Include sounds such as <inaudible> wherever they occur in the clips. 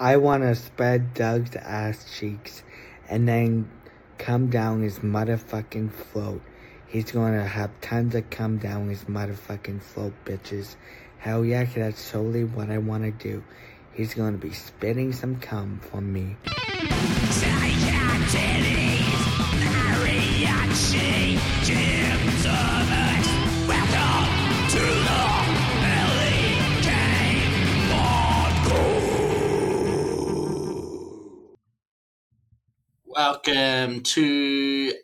I want to spread Doug's ass cheeks and then come down his motherfucking throat. He's gonna have tons of come down his motherfucking throat, bitches. Hell yeah, that's totally what I wanna do. He's gonna be spitting some cum from me. Welcome to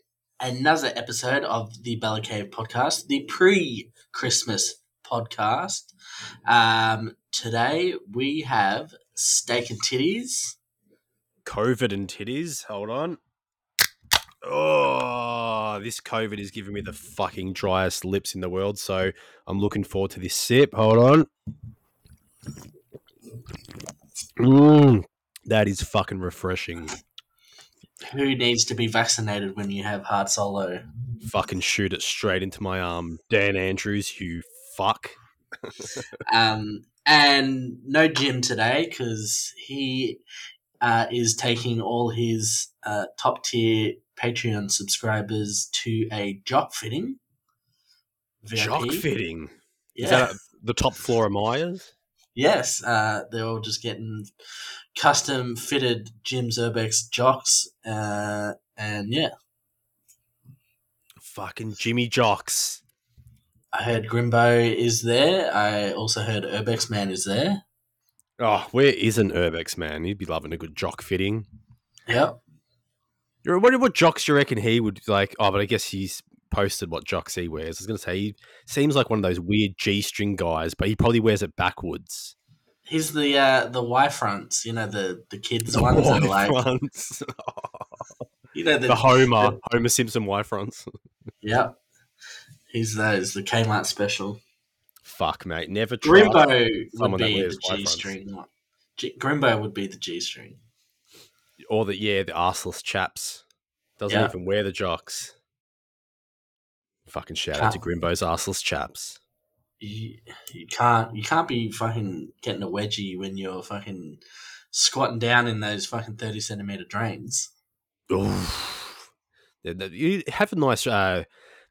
another episode of the Belly Cave podcast, the pre Christmas podcast. Um, today we have steak and titties. COVID and titties. Hold on. Oh, this COVID is giving me the fucking driest lips in the world. So I'm looking forward to this sip. Hold on. Mm, that is fucking refreshing. Who needs to be vaccinated when you have hard solo? Fucking shoot it straight into my arm. Dan Andrews, you fuck. <laughs> Um, and no Jim today because he uh, is taking all his uh, top tier Patreon subscribers to a jock fitting. VIP. Jock fitting. Yeah. Is that the top floor of Myers? Yes, uh, they're all just getting custom fitted Jim Zerbex jocks, uh, and yeah, Fucking Jimmy Jocks. I heard Grimbo is there. I also heard Urbex Man is there. Oh, where isn't Urbex, man? He'd be loving a good jock fitting. Yep. You're, what, what jocks you reckon he would like? Oh, but I guess he's posted what jocks he wears. I was going to say he seems like one of those weird G string guys, but he probably wears it backwards. He's the uh, the Y fronts, you know the the kids ones that are like fronts. <laughs> you know the, the Homer, Homer Simpson Y fronts. Yep. He's those the Kmart special. Fuck, mate, never try. Grimbo would be the G string. G- Grimbo would be the G string. Or the yeah, the arseless chaps. Doesn't Yeah. even wear the jocks. Fucking shout out to Grimbo's arseless chaps. You, you can't you can't be fucking getting a wedgie when you're fucking squatting down in those fucking thirty centimeter drains. Oof. You have a nice. Uh,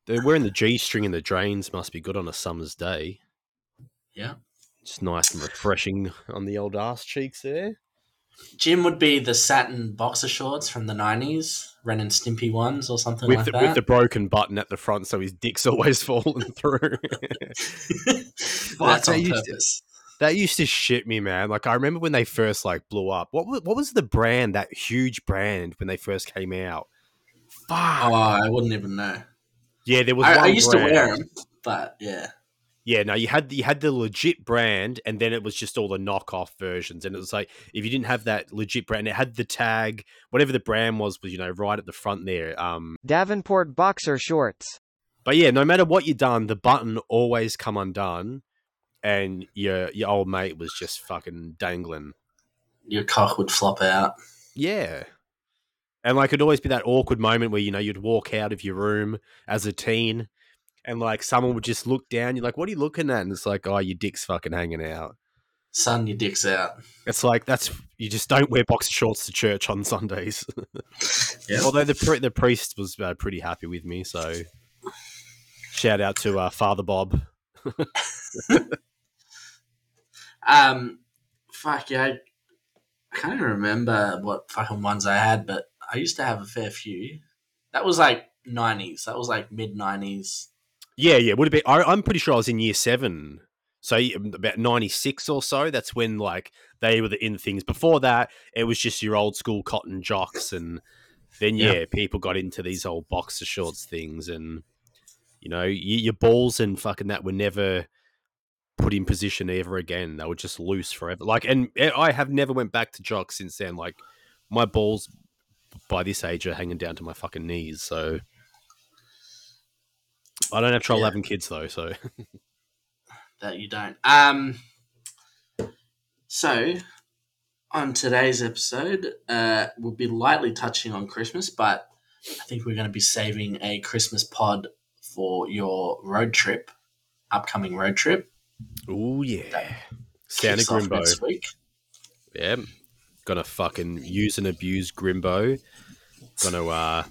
they're wearing the G string in the drains. Must be good on a summer's day. Yeah. It's nice and refreshing on the old ass cheeks there. Jim would be the satin boxer shorts from the nineties, Ren and Stimpy ones or something With like the, that. with the broken button at the front, so his dick's <laughs> always falling through. <laughs> That's on used to- that used to shit me, man. Like I remember when they first like blew up. What was, what was the brand? That huge brand when they first came out. Fuck. Oh, I wouldn't even know. yeah, there was. I, one I used to wear them, but yeah, Yeah, no, you had you had the legit brand, and then it was just all the knockoff versions. And it was like if you didn't have that legit brand, it had the tag, whatever the brand was, was you know right at the front there. Um, Davenport boxer shorts. but yeah, no matter what you done, the button always come undone, and your your old mate was just fucking dangling. your cock would flop out. Yeah. And like it'd always be that awkward moment where, you know, you'd walk out of your room as a teen and like someone would just look down, you're like, What are you looking at? And it's like, Oh, your dick's fucking hanging out. Son, your dick's out. It's like that's you just don't wear boxer shorts to church on Sundays. <laughs> Yeah. Although the pri- the priest was uh, pretty happy with me, so shout out to uh, Father Bob. <laughs> Um, fuck yeah, I, I can't even remember what fucking ones I had, but I used to have a fair few. That was like nineties. That was like mid nineties. Yeah, yeah, would have been. I, I'm pretty sure I was in year seven, so about '96 or so. That's when like they were the in things. Before that, it was just your old school cotton jocks, and then Yeah. yeah, people got into these old boxer shorts things, and you know, y- your balls and fucking that were never put in position ever again. They were just loose forever. Like, and eh, I have never went back to jocks since then. Like, my balls by this age are hanging down to my fucking knees. So I don't have trouble Yeah. having kids though. So <laughs> That you don't. Um. So, on today's episode, uh, we'll be lightly touching on Christmas, but I think we're going to be saving a Christmas pod for your road trip, upcoming road trip. oh yeah, Santa Grimbo. next week. Yeah, gonna fucking use and abuse Grimbo. Gonna uh,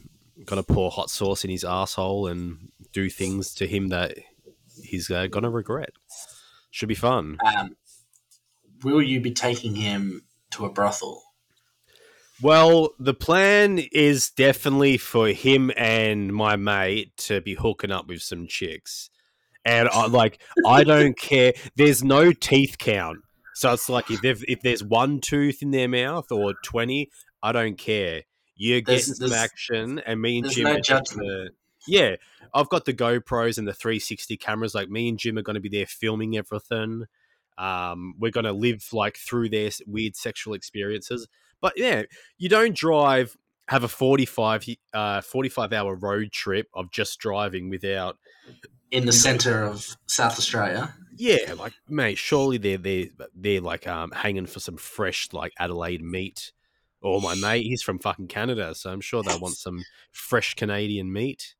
gonna pour hot sauce in his asshole and do things to him that he's uh, gonna regret. Should be fun. Um, will you be taking him to a brothel? Well, the plan is definitely for him and my mate to be hooking up with some chicks. And I like I don't <laughs> care. There's no teeth count. So it's like if if there's one tooth in their mouth or twenty, I don't care. You're There's- getting some there's- action, and me and Jim. no are just judgment. gonna- yeah, I've got the GoPros and the 360 cameras. Like me and Jim are going to be there filming everything. Um, we're going to live like through their weird sexual experiences. But yeah, you don't drive have a 45 uh 45 hour road trip of just driving without In the center of South Australia. yeah like mate surely they're they're they're like um hanging for some fresh like adelaide meat or my mate he's from fucking canada so i'm sure they want <laughs> some fresh canadian meat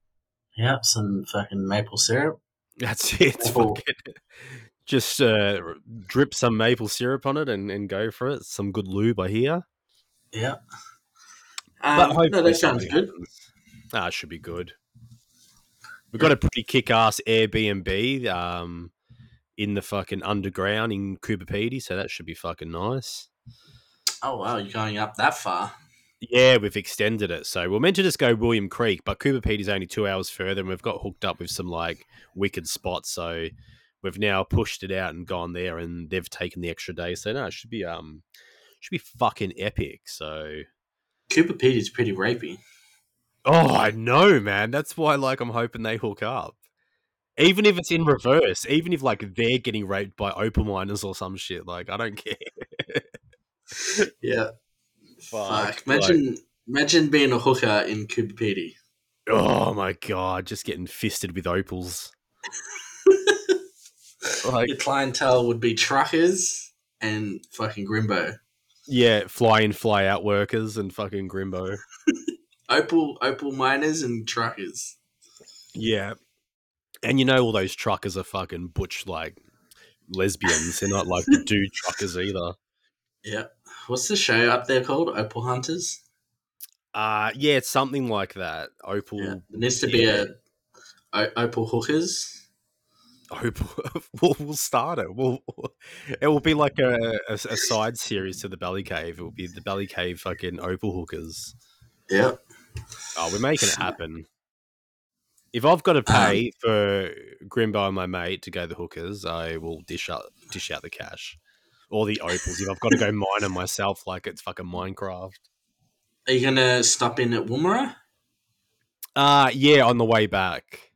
Yep, some fucking maple syrup. that's <laughs> it Maple. fucking- <laughs> just uh drip some maple syrup on it and, and go for it some good lube i hear Yep. But Um, no, that sounds good. happens. Ah, it should be good. We've got a pretty kick-ass Airbnb um, in the fucking underground in Coober Pedy, so that should be fucking nice. Oh wow, you're going up that far. Yeah, we've extended it. So we're meant to just go William Creek, but Coober Pedy is only two hours further, and we've got hooked up with some like wicked spots. So we've now pushed it out and gone there, and they've taken the extra day. So no, it should be um, should be fucking epic. So Cooper Pete is pretty rapey. Oh, I know, man. That's why, like, I'm hoping they hook up. Even if it's in reverse, even if like they're getting raped by opal miners or some shit, like I don't care. <laughs> Yeah. Fuck, Fuck. Imagine imagine being a hooker in Coober Pedy. Oh my god, just getting fisted with opals. <laughs> like, Your clientele would be truckers and fucking Grimbo. yeah, fly in, fly out workers and fucking Grimbo. <laughs> Opal opal miners and truckers. Yeah, and you know all those truckers are fucking butch like lesbians. They're not like the <laughs> dude truckers either. Yeah. What's the show up there called? Opal Hunters? Uh yeah, it's something like that. Opal. Yeah. There needs to be yeah. a o- Opal Hookers. Opal <laughs> we'll, we'll start it. We'll it will be like a, a, a side series to the Belly Cave. It will be the Belly Cave fucking opal hookers. Yeah. Oh, we're making it happen. If I've got to pay for Grimbo and my mate to go the hookers, I will dish out dish out the cash or the opals. If I've got to go mine them myself, like it's fucking Minecraft. Are you gonna stop in at Woomera? Uh yeah, on the way back.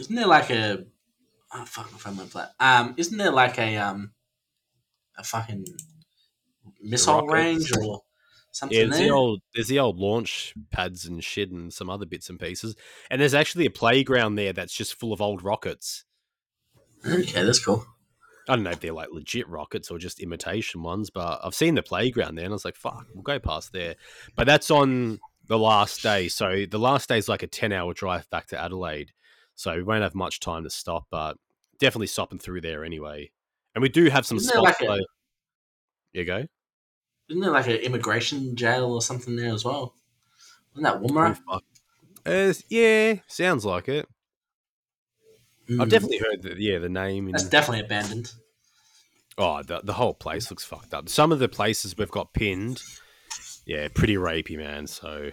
Isn't there like a oh fuck if I remember that. Um isn't there like a um a fucking missile range or something Yeah, there's there? the old there's the old launch pads and shit and some other bits and pieces. And there's actually a playground there that's just full of old rockets. Okay, that's cool. I don't know if they're like legit rockets or just imitation ones, but I've seen the playground there and I was like, fuck, we'll go past there. But that's on the last day. So the last day is like a 10 hour drive back to Adelaide. So we won't have much time to stop, but definitely stopping through there anyway. And we do have some Isn't there spots. like a- you go. Isn't there like an immigration jail or something there as well? Isn't that Woomera? Uh, yeah, sounds like it. I've Mm, definitely heard that. Yeah, the name. That's definitely abandoned. Oh, the, the whole place looks fucked up. Some of the places we've got pinned, yeah, pretty rapey, man. So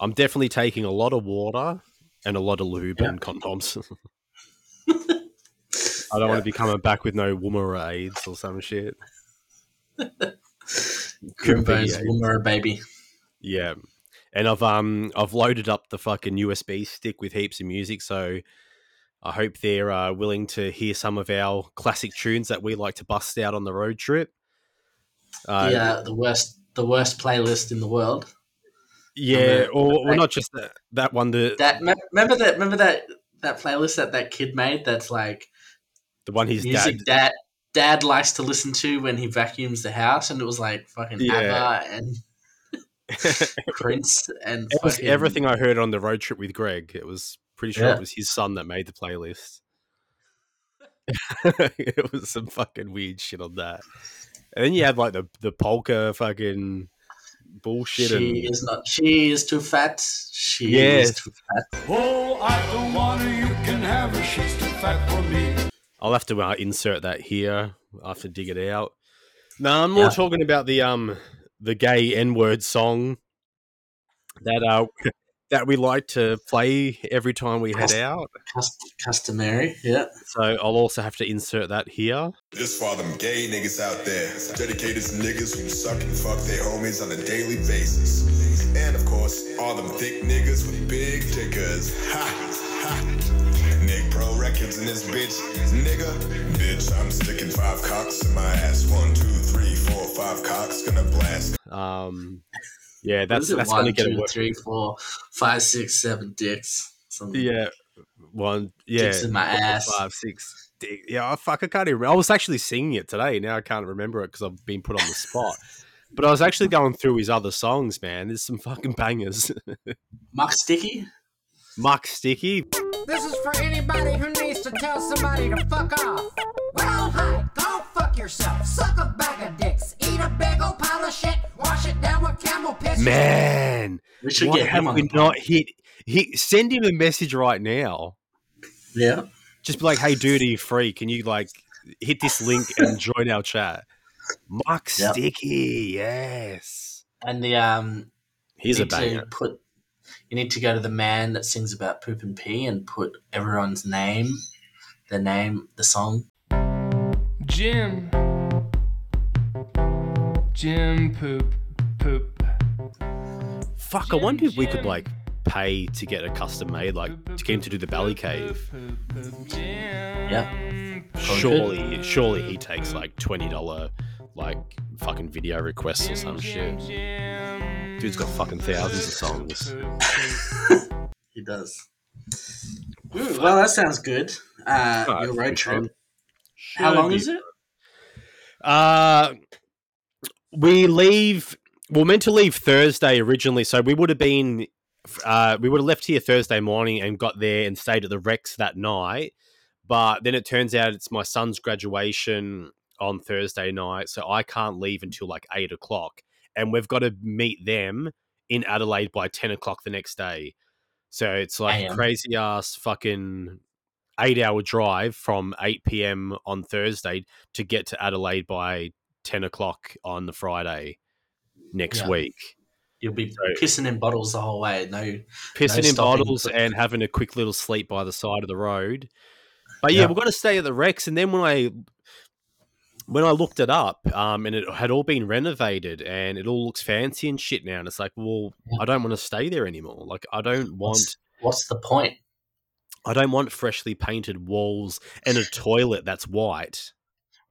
I'm definitely taking a lot of water and a lot of lube Yeah. and condoms. <laughs> <laughs> I don't want to be coming back with no woomera AIDS or some shit. Could be, Grimbo's yeah. Woomera baby. Yeah. And I've um I've loaded up the fucking USB stick with heaps of music, so I hope they're uh, willing to hear some of our classic tunes that we like to bust out on the road trip. Uh, the, uh, the worst the worst playlist in the world. yeah, or, or not just that, that one, the That remember that remember that that playlist that that kid made that's like the one his music dad. dad dad likes to listen to when he vacuums the house and it was like fucking Yeah. ABBA and <laughs> Prince and fucking- everything I heard on the road trip with Greg. It was pretty sure Yeah. it was his son that made the playlist. <laughs> <laughs> it was some fucking weird shit on that. And then you have like the the polka fucking bullshit. She and, is not. She is too fat. She Yes. is too fat. Oh, I don't want her, you can have her, she's too fat for me. I'll have to uh, insert that here. I have to dig it out. No, I'm more Yeah. talking about the um the gay N word song that uh <laughs> that we like to play every time we head out. Cust- customary. Yeah. So I'll also have to insert that here. This for them gay niggas out there. Dedicated niggas who suck and fuck their homies on a daily basis. And of course, all them thick niggas with big dickers. Ha! Ha! Nick Pro Records in this bitch. Nigga, bitch, I'm sticking five cocks in my ass. One, two, three, four, five cocks. Gonna blast. Um, yeah, that's is that's One, gonna get two, a work. three, four, five, six, seven dicks. Some Yeah, one. Yeah, dicks in my four, ass. five, six. di- Yeah, oh, fuck, I can't even. I was actually singing it today. Now I can't remember it because I've been put on the spot. But I was actually going through his other songs, man. There's some fucking bangers. <laughs> Muck Sticky. Muck Sticky. This is for anybody who needs to tell somebody to fuck off. Well, hi, go fuck yourself. Suck a bag of dicks. Eat a big old pile of shit. Wash it down with camel piss. Man, We should get him on we not hit? Hit, send him a message right now. Yeah. Just be like, "Hey, dude, are you free? Can you like hit this link and <laughs> join our chat?" Mark Yep. Sticky, yes. And the um He's you a to banger. put you need to go to the man that sings about poop and pee and put everyone's name, the name, the song. Jim. Jim poop poop. Fuck, I wonder if we could like pay to get a custom made, like to get him to do the belly cave. Yeah. Surely, surely he takes like twenty dollar like fucking video requests or some shit. Dude's got fucking thousands of songs. He does. Ooh, well, that sounds good. Uh, Oh, your it's road trip. How long is it? Uh, we leave. We're meant to leave Thursday originally, so we would have been. Uh, we would have left here Thursday morning and got there and stayed at the Rex that night. But then it turns out it's my son's graduation on Thursday night, so I can't leave until like eight o'clock, and we've got to meet them in Adelaide by ten o'clock the next day. So it's like a crazy ass fucking eight hour drive from eight p.m. on Thursday to get to Adelaide by 10 o'clock on the Friday next Yeah. week. You'll be So- pissing in bottles the whole way. No, Pissing in bottles and having a quick little sleep by the side of the road. But yeah, Yeah. we've got to stay at the Rex. And then when I when I looked it up, um, and it had all been renovated and it all looks fancy and shit now, and it's like, well, Yeah. I don't want to stay there anymore. Like, I don't want, what's, what's the point? I don't want freshly painted walls and a toilet that's white.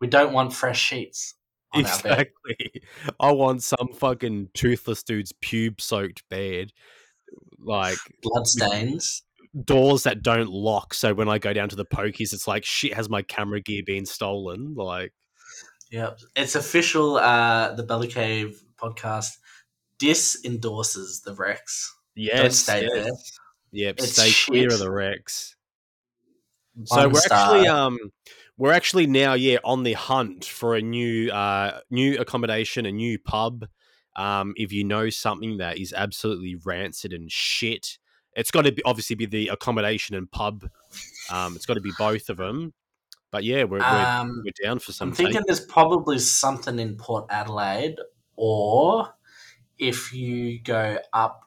We don't want fresh sheets on our bed. Exactly. I want some fucking toothless dude's pube soaked bed. Like Blood stains. doors that don't lock. So when I go down to the pokies, it's like shit has my camera gear been stolen. Like Yep. It's official. Uh, the Belly Cave podcast dis endorses the Rex. yes, stay yes. there. Yep, It's stay clear of the Rex. So we're actually um we're actually now yeah on the hunt for a new uh new accommodation, a new pub. Um, if you know something that is absolutely rancid and shit, it's got to be obviously be the accommodation and pub. Um, it's got to be both of them. But yeah, we're we're, Um, we're down for some. I'm thinking there's probably something in Port Adelaide, or if you go up,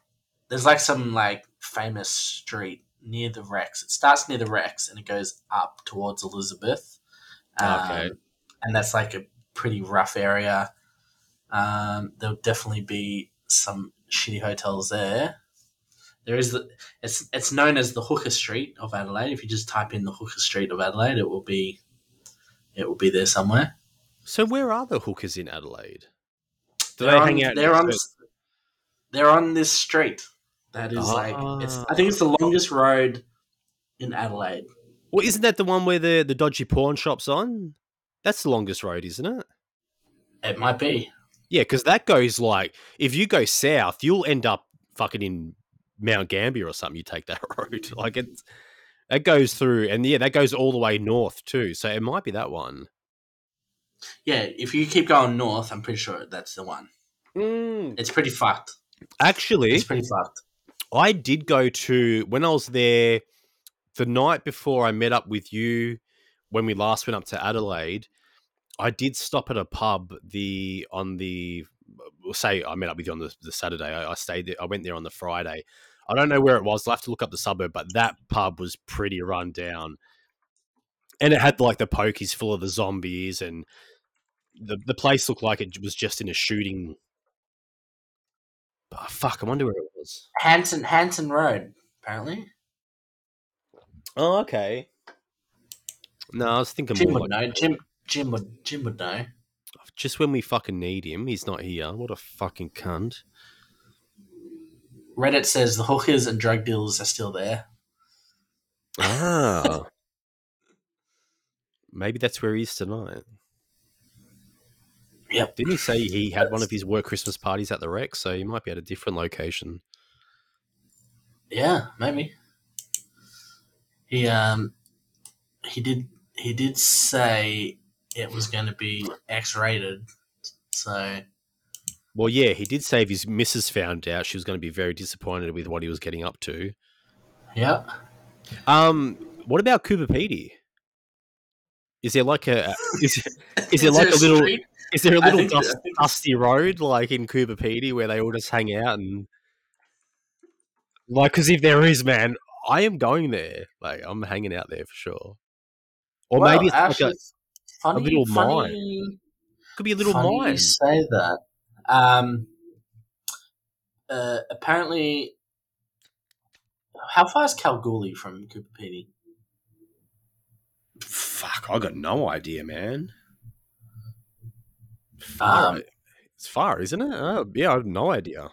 there's like some like famous street near the Rex. It starts near the Rex and it goes up towards Elizabeth. Okay. and that's like a pretty rough area. Um, there'll definitely be some shitty hotels there. There is the it's it's known as the Hooker Street of Adelaide. If you just type in the Hooker Street of Adelaide, it will be it will be there somewhere. So where are the hookers in Adelaide? Do they're they on, hang out? They're on. to- They're on this street. That is like it's. I think it's the longest road in Adelaide. Well, isn't that the one where the the dodgy pawn shop's on? That's the longest road, isn't it? It might be. Yeah, because that goes like if you go south, you'll end up fucking in Mount Gambier or something. You take that <laughs> road, like it's that goes through, and yeah, that goes all the way north too. So it might be that one. Yeah, if you keep going north, I'm pretty sure that's the one. Mm. It's pretty fucked. Actually, It's pretty fucked. I did go to when I was there the night before I met up with you when we last went up to Adelaide. I did stop at a pub the on the say I met up with you on the, the Saturday. I, I stayed there. I went there on the Friday. I don't know where it was. I'll have to look up the suburb, but that pub was pretty run down. And it had like the pokies full of the zombies and the the place looked like it was just in a shooting. Oh, fuck, I wonder where it was. Hanson Hanson Road, apparently. Oh, okay. No, I was thinking Jim more would like know. Jim Jim would Jim would know. just when we fucking need him, he's not here. What a fucking cunt. Reddit says the hookers and drug dealers are still there. Ah. <laughs> Maybe that's where he is tonight. Yep. Didn't he say he had one of his work Christmas parties at the Rex? So he might be at a different location. Yeah, maybe. He um he did he did say it was going to be X rated. So Well, yeah, he did say if his missus found out, she was going to be very disappointed with what he was getting up to. yeah, Um, what about Coober Pedy? Is there like a is, is there Is like there a little is there a little dust, dusty road like in Coober Pedy where they all just hang out and like because if there is, man, I am going there. Like I'm hanging out there for sure. Or Well, maybe it's actually, like a funny, little funny, could be a little funny mine. You say that. Um, uh, apparently, how far is Kalgoorlie from Coober Pedy? Fuck, I got no idea, man. Um, Far. it's far, isn't it? Oh, yeah, I have no idea.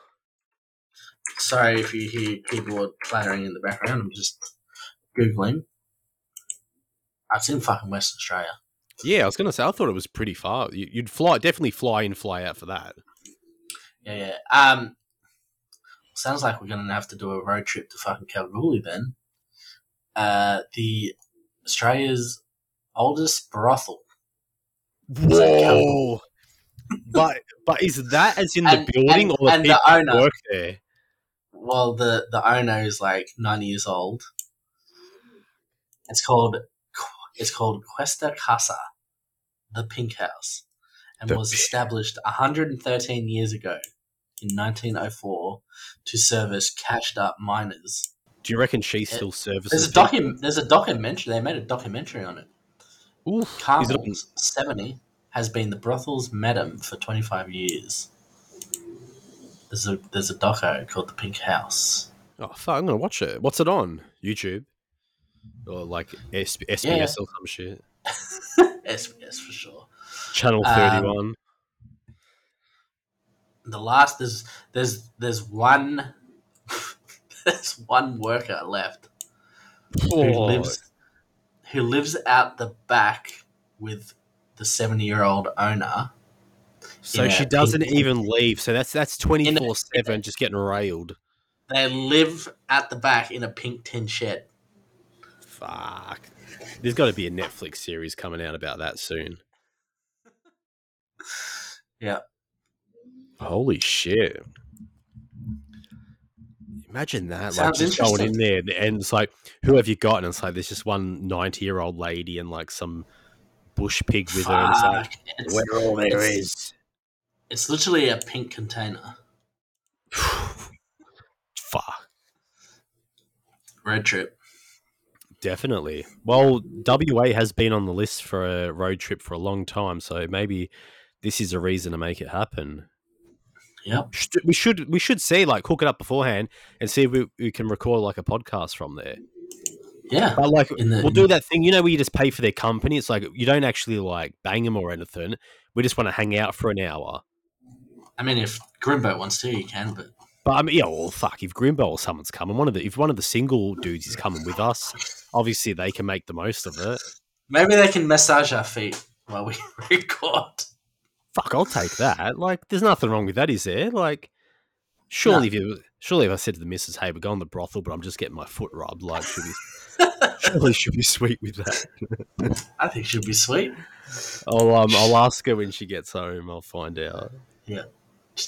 Sorry if you hear keyboard clattering in the background. I'm just googling. It's in fucking Western Australia. Yeah, I was gonna say I thought it was pretty far. You- You'd fly, definitely fly in, fly out for that. Yeah, yeah. Um, sounds like we're gonna have to do a road trip to fucking Kalgoorlie then. Uh, the Australia's oldest brothel. Whoa! but but is that as in the building and- or the and people who owner. work there? Well, the the owner is like ninety years old. It's called it's called Questa Casa, the Pink House, and The was established 113 years ago in 1904 to service catched up miners. Do you reckon she still services? There's a docu- There's a documentary. They made a documentary on it. Oof. Is it 70, has been the brothel's madam for 25 years. There's a there's a doco called The Pink House. Oh fuck! I'm gonna watch it. What's it on? YouTube or like S- SBS Yeah. or some shit? <laughs> SBS for sure. Channel Um, thirty one. The last there's there's there's one <laughs> there's one worker left who Oh, lives who lives out the back with the 70 year old owner. So in she doesn't even leave. So that's that's twenty four seven, just getting railed. They live at the back in a pink tin shed. Fuck. There's got to be a Netflix series coming out about that soon. <laughs> Yeah. Holy shit. Imagine that. Sounds like just going in there and it's like, who have you got? And it's like there's just one 90 year old lady and like some bush pig with her. And it's like, Fuck. It's, where all there is. It's literally a pink container. <sighs> Fuck. Road trip. Definitely. Well, WA has been on the list for a road trip for a long time, so maybe this is a reason to make it happen. Yep. We should we should see like hook it up beforehand and see if we, we can record like a podcast from there. Yeah. But like the- we'll do that thing, you know, where you just pay for their company. It's like you don't actually like bang them or anything. We just want to hang out for an hour. I mean, if Grimbo wants to, you can, but But I mean, yeah, well, fuck. If Grimbo or someone's coming, one of the if one of the single dudes is coming with us, obviously they can make the most of it. maybe they can massage our feet while we <laughs> record. Fuck, I'll take that. Like, there's nothing wrong with that, is there? Like, surely if you surely if I said to the missus, "Hey, we're going to the brothel, but I'm just getting my foot rubbed," like, should be <laughs> surely should be sweet with that. I think she'll be sweet. I'll um, I'll ask her when she gets home. I'll find out. Go.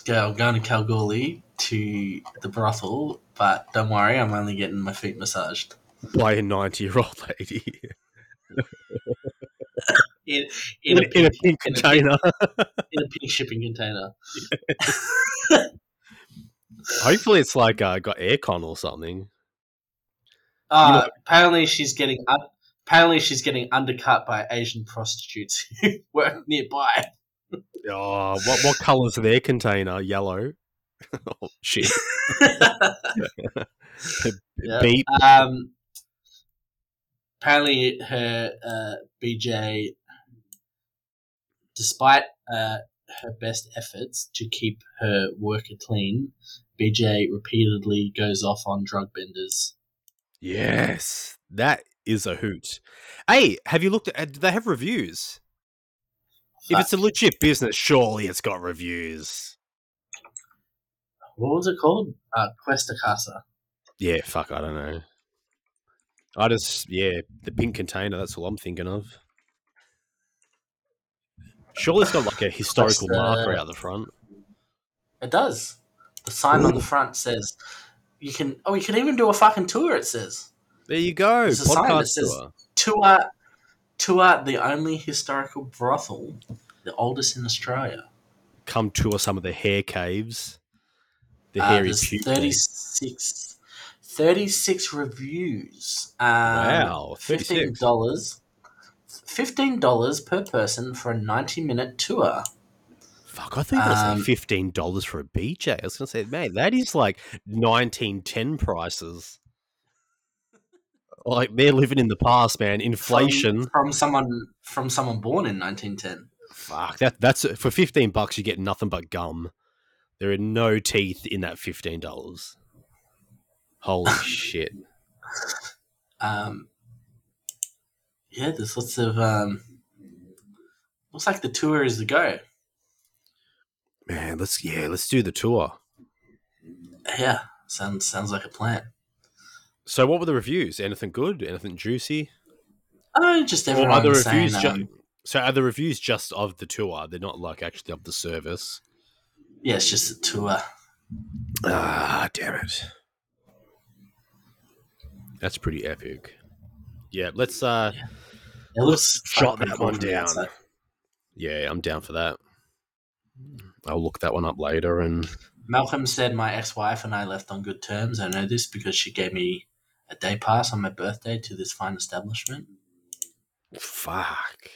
I'm going to Kalgoorlie to the brothel, but don't worry, I'm only getting my feet massaged By a ninety-year-old lady <laughs> in in, in, a, in a pink in a pink- container. <laughs> in a pink shipping container. <laughs> Hopefully, it's like uh, got aircon or something. Uh, apparently she's getting un- apparently she's getting undercut by Asian prostitutes who work nearby. <laughs> Oh, what what colour's their container? Yellow. <laughs> oh shit! <laughs> Yeah. Beep. Um, apparently her uh, BJ, despite uh, her best efforts to keep her worker clean, BJ repeatedly goes off on drug benders. Yes, that is a hoot. Hey, have you looked at? Do they have reviews? If it's a legit business, surely it's got reviews. what was it called? Uh, Questa Casa. Yeah, fuck, I don't know. I just, yeah, the pink container. That's all I'm thinking of. Surely it's got like a historical marker out the front. It does. The sign on the front says you can. Oh, you can even do a fucking tour. It says There you go. There's a sign that says- tour. tour, tour the only historical brothel, the oldest in Australia. Come tour some of the hair caves. The Uh, hairy there's puke 36, 36 reviews. Um, Wow, 36. fifteen dollars. Fifteen dollars per person for a ninety-minute tour. Fuck, I thought you were Um, say fifteen dollars for a BJ. I was going to say, man, that is like nineteen ten prices. Like they're living in the past, man. Inflation. from, from someone from someone born in nineteen ten. Fuck that. That's for fifteen bucks. You get nothing but gum. There are no teeth in that fifteen dollars. Holy <laughs> shit! Um, yeah, there's lots of. Um, looks like the tour is the go. Man, let's yeah, let's do the tour. Yeah, sounds sounds like a plan. So, what were the reviews? Anything good? Anything juicy? Oh, just Or everyone are the saying, reviews ju- um, so are the reviews just of the tour? They're not like actually of the service. yeah, it's just a tour. Ah, damn it. That's pretty epic. Yeah, let's uh It looks shot pretty that one down. outside. Yeah, I'm down for that. I'll look that one up later and Malcolm said my ex-wife and I left on good terms. I know this because she gave me a day pass on my birthday to this fine establishment. fuck.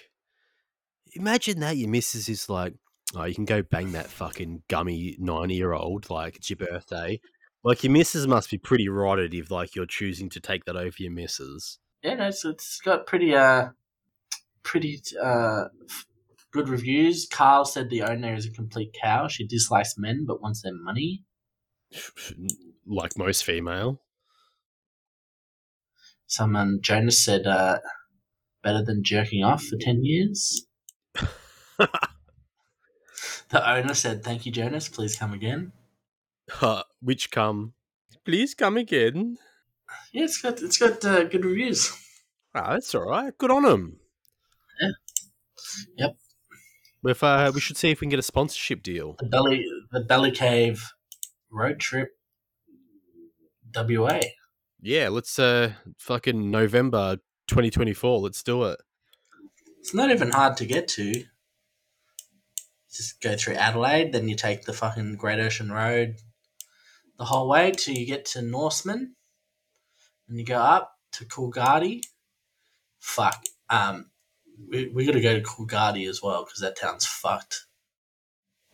Imagine that your missus is like, oh, you can go bang that fucking gummy 90 year old, like it's your birthday. Like your missus must be pretty rotted if like you're choosing to take that over your missus. Yeah, no, so it's got pretty uh, pretty uh, good reviews. Carl said the owner is a complete cow. She dislikes men but wants their money. Like most female. Someone Jonas said uh, better than jerking off for ten years. <laughs> the owner said, "Thank you, Jonas. Please come again." Uh, which come, please come again. Yeah, it's got it's got uh, good reviews. Ah, that's all right. Good on them. Yeah. Yep. If uh, we should see if we can get a sponsorship deal. The belly the belly cave road trip. WA. Yeah, let's uh, fucking November 2024. Let's do it. It's not even hard to get to. Just go through Adelaide, then you take the fucking Great Ocean Road the whole way till you get to Norseman. And you go up to Coolgardie. Fuck. Um, we, we got to go to Coolgardie as well because that town's fucked.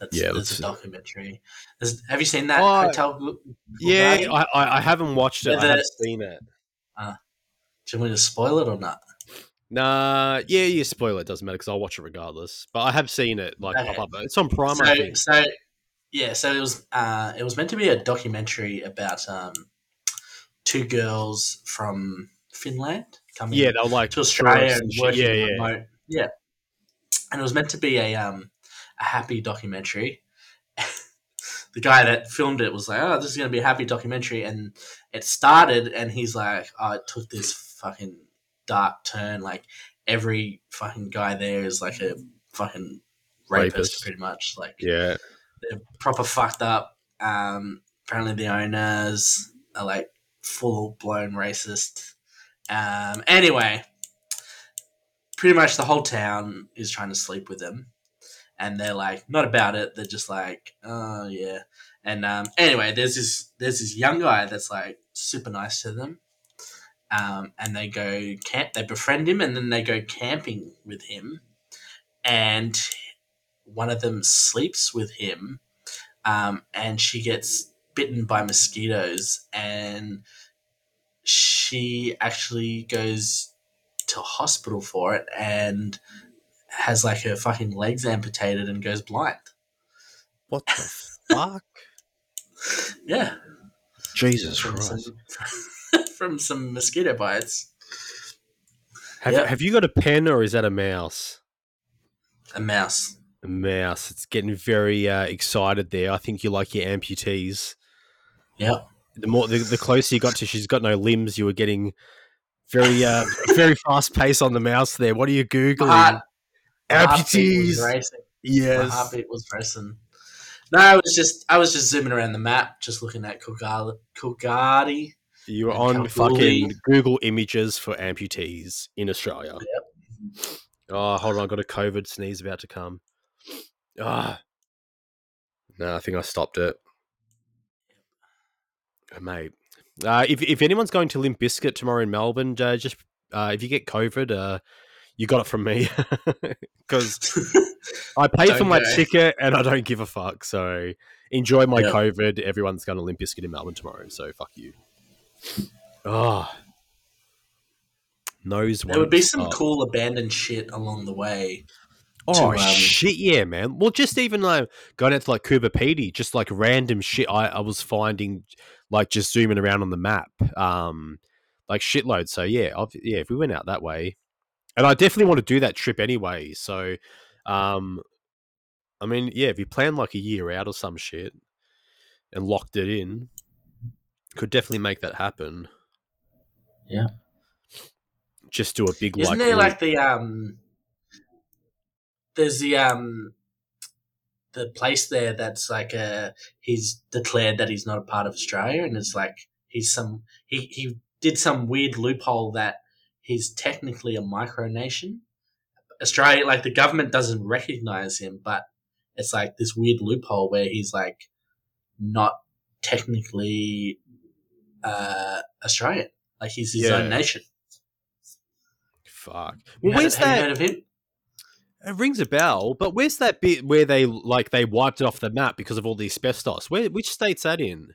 That's, Yeah, let's- a documentary. There's, have you seen that Oh, Hotel Yeah, I, I, I haven't watched it. Yeah, I have the- seen it. Do you want me to spoil it or not? Nah, yeah, you spoil it. Doesn't matter because I'll watch it regardless. But I have seen it like Okay. pop up. It's on Prime, so, so yeah, so it was uh, it was meant to be a documentary about um, two girls from Finland coming Yeah, they'll like to Australia and and working Yeah, yeah. remote. Yeah, and it was meant to be a um, a happy documentary. <laughs> the guy that filmed it was like, "Oh, this is going to be a happy documentary," and it started, and he's like, "Oh, it took this fucking dark turn. Like every fucking guy there is like a fucking rapist, Rapist. pretty much. Like Yeah. they're proper fucked up. Um, apparently the owners are like full blown racist. Um, anyway, pretty much the whole town is trying to sleep with them, and they're like not about it. They're just like, oh yeah. And um, anyway, there's this there's this young guy that's like super nice to them, um, and they go camp. They befriend him, and then they go camping with him, and one of them sleeps with him, um, and she gets bitten by mosquitoes, and she actually goes to hospital for it and has like her fucking legs amputated and goes blind. What the <laughs> fuck? Yeah, Jesus from Christ. some, <laughs> from some mosquito bites. Have, Yeah. have you got a pen or is that a mouse? A mouse. A mouse. It's getting very uh, excited there. I think you like your amputees. Yeah. The more the, the closer you got to she's got no limbs, you were getting very uh, <laughs> very fast pace on the mouse there. What are you googling? Heart- my heartbeat was Amputees. racing. My Yes. heartbeat was racing. No, I was just I was just zooming around the map, just looking at. Coolgardie. You were on Kalgoorlie. fucking Google Images for amputees in Australia. Oh, hold on, I got a COVID sneeze about to come. Ah, no, I think I stopped it. Oh, mate, uh, if if anyone's going to Limp Bizkit tomorrow in Melbourne, uh, just uh, if you get COVID, uh, you got it from me <laughs> because <laughs> I paid for my ticket and I don't give a fuck. So enjoy my Yeah. COVID. Everyone's going to Limp Bizkit in Melbourne tomorrow, so fuck you. Oh, nose. There would be some stop. cool abandoned shit along the way. Oh to, um, shit, yeah, man. Well, just even like going out to like Coober Pedy, just like random shit I, I was finding, like just zooming around on the map, um, like shitload. So yeah, I've, yeah, if we went out that way, and I definitely want to do that trip anyway. So, um, I mean, yeah, if you plan like a year out or some shit and locked it in, could definitely make that happen. Yeah. Just do a big Isn't like, there like the um there's the um the place there that's like uh he's declared that he's not a part of Australia and it's like he's some he, he did some weird loophole that he's technically a micronation. Australia like the government doesn't recognize him, but it's like this weird loophole where he's like not technically uh Australian. Like he's his Yeah. own nation. fuck. Well, where's that? heard of him? It rings a bell, but where's that bit where they like they wiped it off the map because of all the asbestos? Where which state's that in?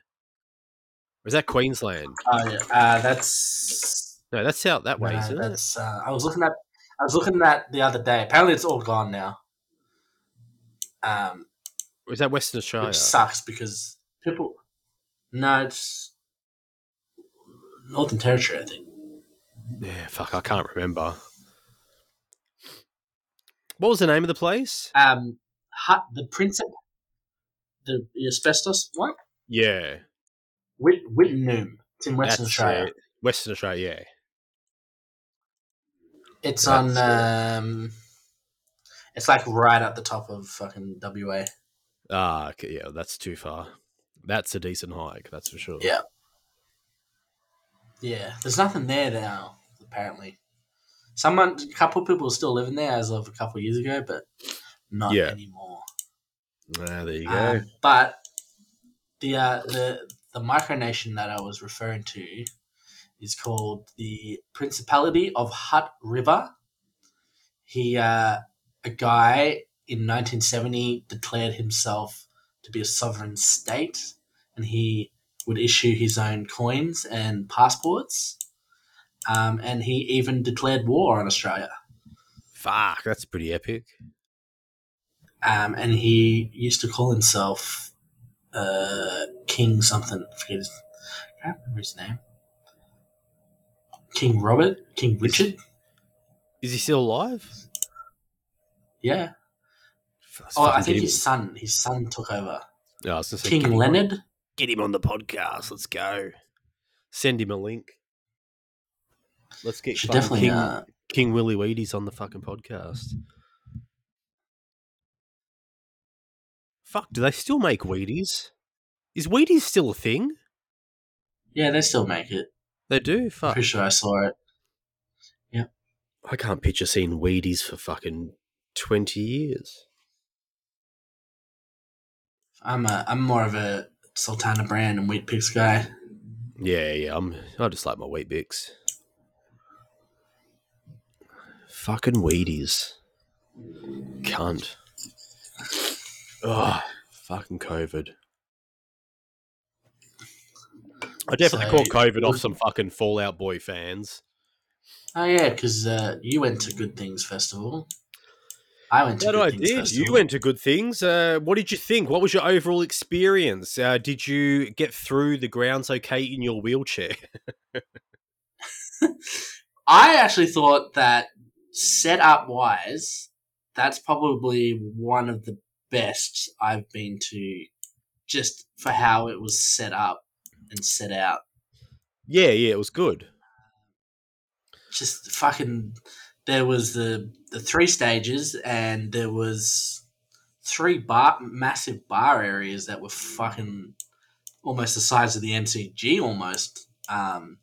Or is that Queensland? Oh yeah, uh, that's No, that's out that way, no, isn't it? Uh, I was looking at. I was looking at the other day. Apparently, it's all gone now. Um, is that Western Australia? which sucks because people. No, it's Northern Territory. I think. Yeah, fuck, I can't remember. What was the name of the place? Um, Hut the Princess, the, the asbestos one, Yeah, Whit Wittenoom. It's in Western that's Australia. it. Western Australia, yeah. It's on. Um, it's like right at the top of fucking WA. Ah, okay, yeah, that's too far. That's a decent hike, that's for sure. Yeah. Yeah, there's nothing there now. Apparently, someone, a couple of people are still living there as of a couple years ago, but not Yeah. anymore. Ah, there you go. Um, but the uh, the the micronation that I was referring to is called the Principality of Hutt River. He, uh, a guy in 1970, declared himself to be a sovereign state, and he would issue his own coins and passports. Um, and he even declared war on Australia. Fuck, that's pretty epic. um, and he used to call himself uh, King something. I forget his. I can't remember his name. King Robert, King Richard. Is he still alive? Yeah. Oh, I think his son. His son took over. Yeah, say, King him Leonard. get him on the podcast. Let's go. Send him a link. Let's get definitely King, uh, King Willie Wheaties on the fucking podcast. Fuck, do they still make Wheaties? Is Wheaties still a thing? Yeah, they still make it. They do. Fuck. Pretty sure I saw it. Yeah. I can't picture seeing Wheaties for fucking twenty years. I'm a I'm more of a Sultana Bran and Weet-Bix guy. Yeah, yeah. I'm. I just like my wheat bix. Fucking Wheaties. Cunt. Oh, fucking COVID. I definitely So- caught COVID off some fucking Fall Out Boy fans. Oh yeah, because uh, you went to Good Things Festival. I went to That Good I Things did. Festival. You went to good things. Uh, what did you think? What was your overall experience? Uh, did you get through the grounds okay in your wheelchair? <laughs> I actually thought that setup wise, that's probably one of the best I've been to, just for how it was set up and set out. yeah, yeah, it was good. Just fucking. There was the the three stages, and there was three bar massive bar areas that were fucking almost the size of the MCG almost. Um,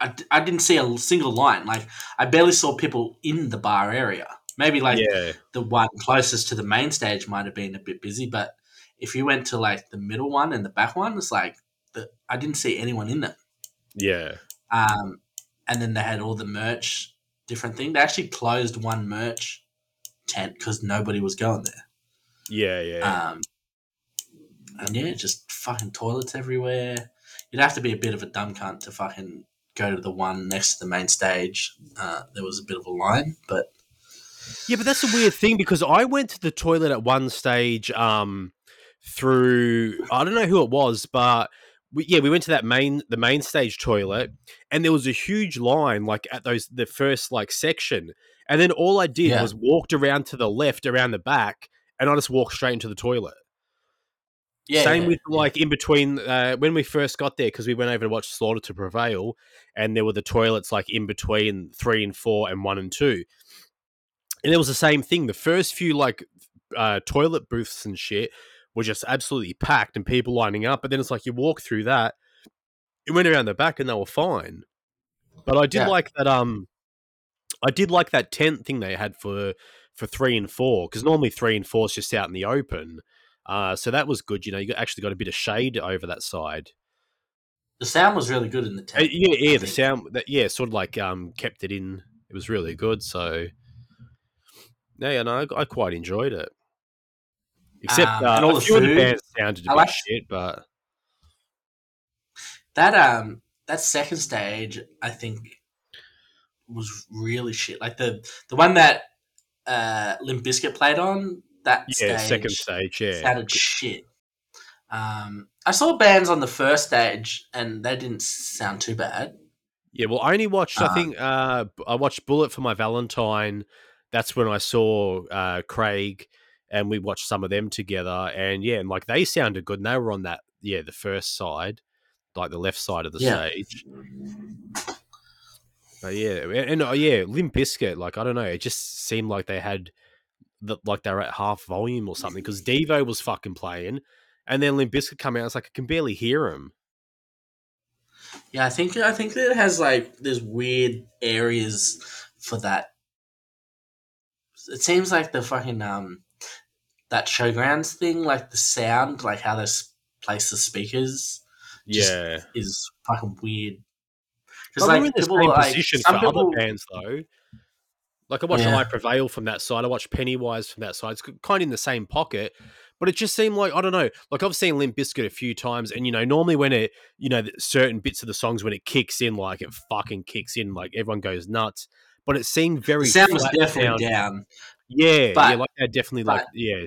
I, I didn't see a single line. Like I barely saw people in the bar area. Maybe like yeah, the one closest to the main stage might have been a bit busy, but if you went to like the middle one and the back one, it's like the, I didn't see anyone in them. yeah. Um, and then they had all the merch, different thing. They actually closed one merch tent because nobody was going there. Yeah, yeah. Um, and yeah, just fucking toilets everywhere. You'd have to be a bit of a dumb cunt to fucking go to the one next to the main stage. Uh, there was a bit of a line, but Yeah, but that's a weird thing because I went to the toilet at one stage um through I don't know who it was, but we, yeah, we went to that main the main stage toilet and there was a huge line like at those the first like section. And then all I did Yeah. was walked around to the left around the back and I just walked straight into the toilet. yeah, Same yeah, with yeah. like in between uh, when we first got there because we went over to watch Slaughter to Prevail, and there were the toilets like in between three and four and one and two, and it was the same thing. The first few like uh, toilet booths and shit were just absolutely packed and people lining up, but then it's like you walk through that, it went around the back and they were fine. But I did Yeah. like that. Um, I did like that tent thing they had for for three and four because normally three and four is just out in the open. Uh, so that was good. You know, you actually got a bit of shade over that side. the sound was really good in the Uh, tent. yeah, yeah, I the think. sound, that, yeah, sort of like um kept it in. It was really good. So yeah, yeah, no, I, I quite enjoyed it. Except Um, uh, and all a the few of the food. bands sounded a I bit like- shit, but That um that second stage, I think, was really shit. Like the the one that uh Limp Bizkit played on. That yeah, stage second stage, yeah, sounded shit. Um, I saw bands on the first stage and they didn't sound too bad. Yeah, well, I only watched. I Uh, think uh, I watched Bullet for my Valentine. That's when I saw uh, Craig, and we watched some of them together. And yeah, and like they sounded good, and they were on that yeah the first side, like the left side of the Yeah. stage. But yeah, and, and uh, yeah, Limp Bizkit, like I don't know, it just seemed like they had that like they were at half volume or something because Devo was fucking playing, and then Limp Bizkit come out. It's like I can barely hear him. Yeah, I think I think that it has like there's weird areas for that. It seems like the fucking um that showgrounds thing, like the sound, like how they place the speakers, Just- Yeah. is fucking weird. Because like, like in the people same like position some for people, other bands though. Like I watched Yeah. I Prevail from that side. I watched Pennywise from that side. It's kind of in the same pocket, but it just seemed like I don't know. Like I've seen Limp Bizkit a few times, and you know, normally when it, you know, certain bits of the songs when it kicks in, like it fucking kicks in, like everyone goes nuts. But it seemed very the sound was definitely sound. down. Yeah, yeah, But- like they definitely like yeah,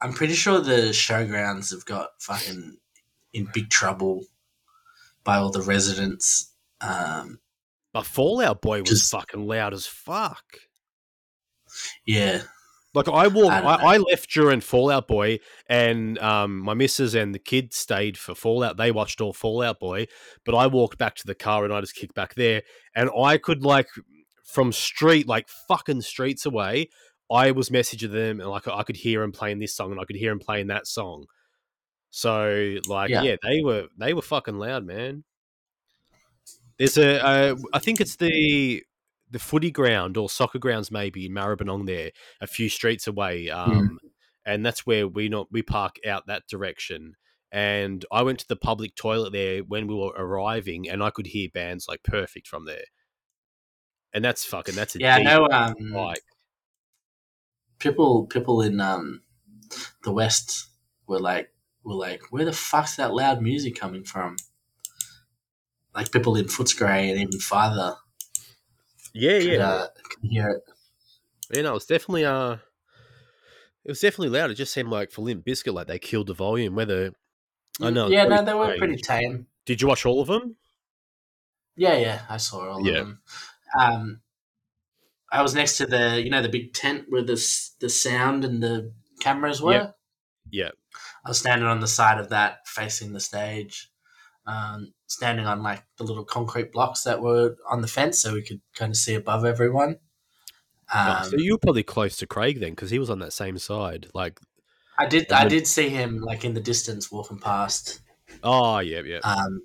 I'm pretty sure the showgrounds have got fucking in big trouble by all the residents. Um, But Fall Out Boy was Just- fucking loud as fuck. yeah, Like I walked, I I. I, left during Fall Out Boy, and um, my missus and the kids stayed for Fallout. They watched all Fall Out Boy, but I walked back to the car and I just kicked back there, and I could like from street like fucking streets away. I was messaging them and like I could hear him playing this song and I could hear him playing that song. So like Yeah. yeah, they were they were fucking loud, man. There's a uh, I think it's the the footy ground or soccer grounds maybe in Maribyrnong there, a few streets away. Um, and that's where we not we park out that direction. And I went to the public toilet there when we were arriving, and I could hear bands like perfect from there. And that's fucking that's a Yeah, I deep, know. Um, like people people in um the west were like were like, where the fuck's that loud music coming from? Like people in Footscray and even farther yeah, could, yeah, uh, could hear it. yeah. No, it's definitely uh, it was definitely loud. It just seemed like for Limp Bizkit, like they killed the volume. Whether I know, Yeah, no, they were strange. pretty tame. Did you watch all of them? Yeah, yeah, I saw all Yeah. of them. Um, I was next to the, you know, the big tent where the the sound and the cameras were. Yeah. Yeah, I was standing on the side of that, facing the stage, um, standing on like the little concrete blocks that were on the fence, so we could kind of see above everyone. Um, Oh, so you were probably close to Craig then, because he was on that same side. Like, I did, I then- did see him like in the distance walking past. oh yeah, yeah, Um,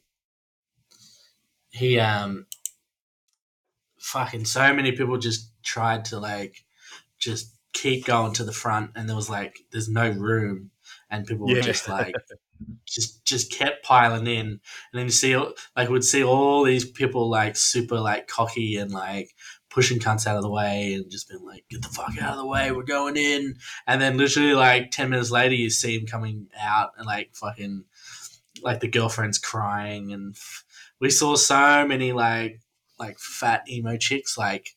he, um, fucking so many people just tried to like just keep going to the front, and there was like there's no room, and people were just like <laughs> just just kept piling in, and then you see like we'd see all these people like super like cocky and like pushing cunts out of the way and just being like, get the fuck out of the way, we're going in. And then literally like 10 minutes later, you see him coming out and like fucking, like the girlfriend's crying. And f- we saw so many like, like fat emo chicks like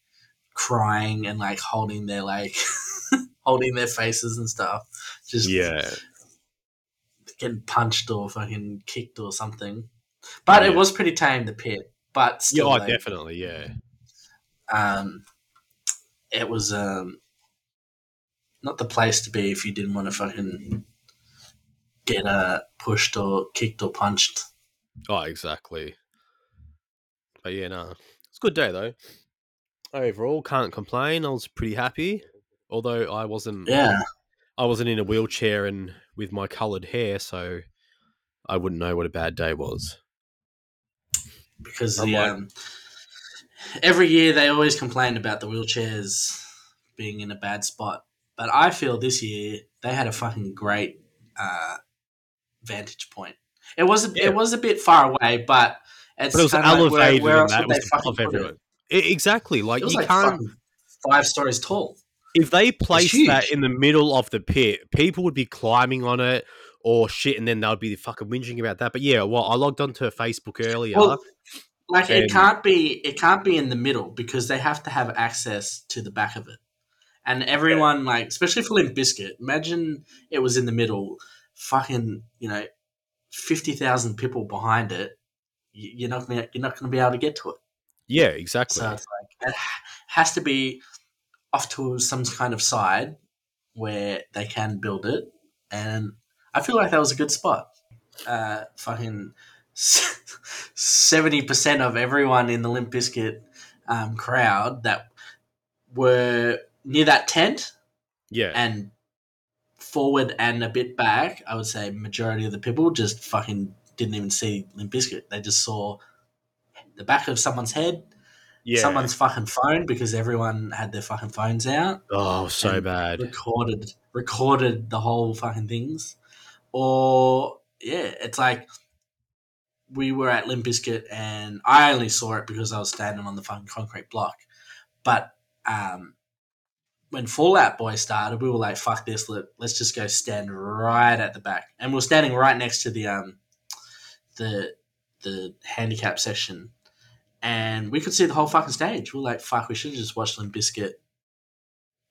crying and like holding their like, <laughs> holding their faces and stuff. Just yeah. getting punched or fucking kicked or something. But it was pretty tame, the pit. But Yeah, still, oh, like, definitely, yeah. um, it was um, not the place to be if you didn't want to fucking get uh, pushed or kicked or punched. Oh, exactly. But yeah, no, it's a good day though. Overall, can't complain. I was pretty happy, although I wasn't. Yeah, I wasn't in a wheelchair and with my coloured hair, so I wouldn't know what a bad day was. because the like- um, every year they always complain about the wheelchairs being in a bad spot, but I feel this year they had a fucking great uh, vantage point. It was a, Yeah. it was a bit far away, but it's But it was kinda like, where, where that was above everyone. it? Exactly. Like you like can't. five stories tall. if they placed that in the middle of the pit, people would be climbing on it or shit, and then they'll be fucking whinging about that. But yeah, well, I logged onto Facebook earlier. Well, like And- it can't be it can't be in the middle because they have to have access to the back of it. And everyone like especially for Limp Bizkit, imagine it was in the middle, fucking, you know, fifty thousand people behind it. You're not gonna you're not gonna be able to get to it. yeah, exactly. So it's like it has to be off to some kind of side where they can build it, and I feel like that was a good spot. Uh, fucking seventy percent of everyone in the Limp Bizkit um, crowd that were near that tent yeah, and forward and a bit back. I would say majority of the people just fucking didn't even see Limp Bizkit. They just saw the back of someone's head yeah. someone's fucking phone because everyone had their fucking phones out. oh, so bad. Recorded recorded the whole fucking things. Or yeah, it's like we were at Limp Bizkit and I only saw it because I was standing on the fucking concrete block. But um when Fall Out Boy started, we were like, fuck this, let, let's just go stand right at the back. And we are standing right next to the um the the handicap section and we could see the whole fucking stage. We are like, fuck, we should have just watched Limp Bizkit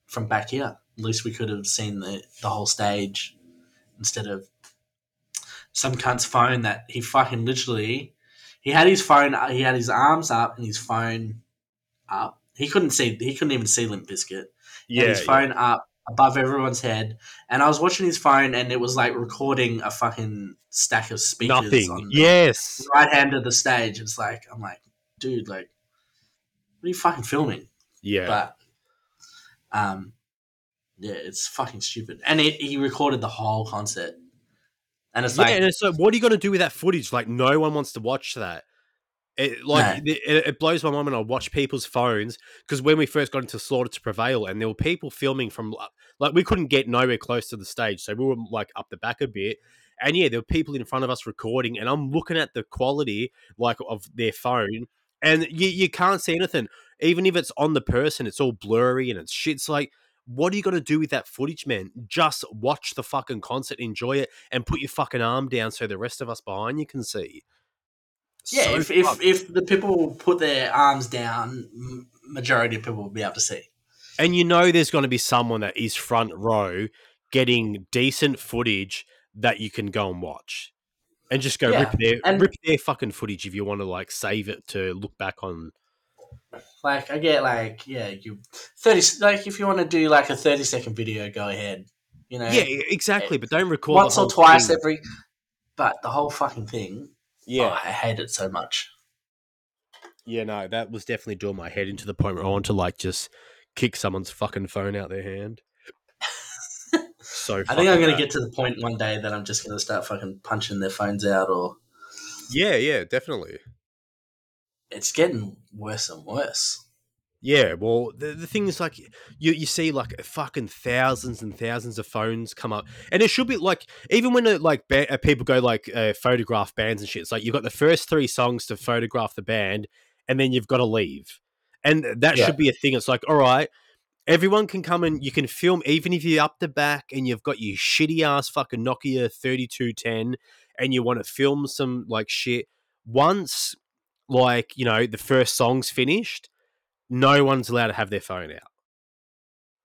from back here. At least we could have seen the, the whole stage instead of some cunt's phone that he fucking literally he had his phone he had his arms up and his phone up. He couldn't see he couldn't even see Limp. He Yeah, his yeah. phone up above everyone's head and I was watching his phone and it was like recording a fucking stack of speakers on nothing. the Yes, right hand of the stage. It's like I'm like, dude, like, what are you fucking filming? Yeah. But um, yeah, it's fucking stupid. And he, he recorded the whole concert, and it's yeah, like and it's like, what are you going to do with that footage? Like, no one wants to watch that. It, like, it, it blows my mind when I watch people's phones because when we first got into Slaughter to Prevail, and there were people filming from uh, like we couldn't get nowhere close to the stage, so we were like up the back a bit. And yeah, there were people in front of us recording, and I'm looking at the quality like of their phone, and you you can't see anything. Even if it's on the person, it's all blurry and it's shit. It's like, what are you going to do with that footage, man? Just watch the fucking concert, enjoy it, and put your fucking arm down so the rest of us behind you can see. Yeah, So if, if if the people put their arms down, majority of people will be able to see. and you know there's going to be someone that is front row getting decent footage that you can go and watch. And just go Yeah, rip their and- rip their fucking footage if you want to like save it to look back on. Like I get like yeah, you thirty like if you want to do like a thirty second video, go ahead. You know, Yeah, exactly. Eh, but don't record once or twice thing. every. But the whole fucking thing, Yeah, oh, I hate it so much. yeah, no, that was definitely doing my head into the point where I want to like just kick someone's fucking phone out their hand. <laughs> so I think I'm gonna get to the point one day that I'm just gonna start fucking punching their phones out, or Yeah, yeah, definitely. it's getting worse and worse. Yeah, well, the, the thing is, like, you, you see, like, fucking thousands and thousands of phones come up. And it should be, like, even when, uh, like, ba- uh, people go, like, uh, photograph bands and shit, it's like you've got the first three songs to photograph the band, and then you've got to leave. And that Yeah. should be a thing. It's like, all right, everyone can come and you can film, even if you're up the back and you've got your shitty ass fucking Nokia 3210 and you want to film some, like, shit. Once, like, you know, the first song's finished, no one's allowed to have their phone out.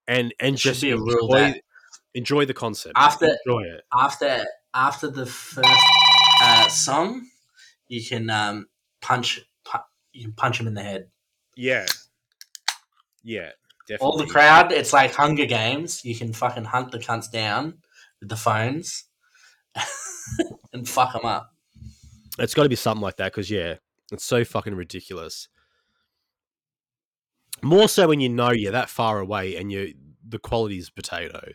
And and just enjoy, rule that- enjoy the concert. After- enjoy it. After after the first uh, song, you can um, punch pu- you can punch them in the head. Yeah. Yeah. Definitely. All the crowd, it's like Hunger Games. You can fucking hunt the cunts down with the phones <laughs> and fuck them up. It's got to be something like that because yeah, it's so fucking ridiculous. More so when you know you're that far away and you the quality's potato.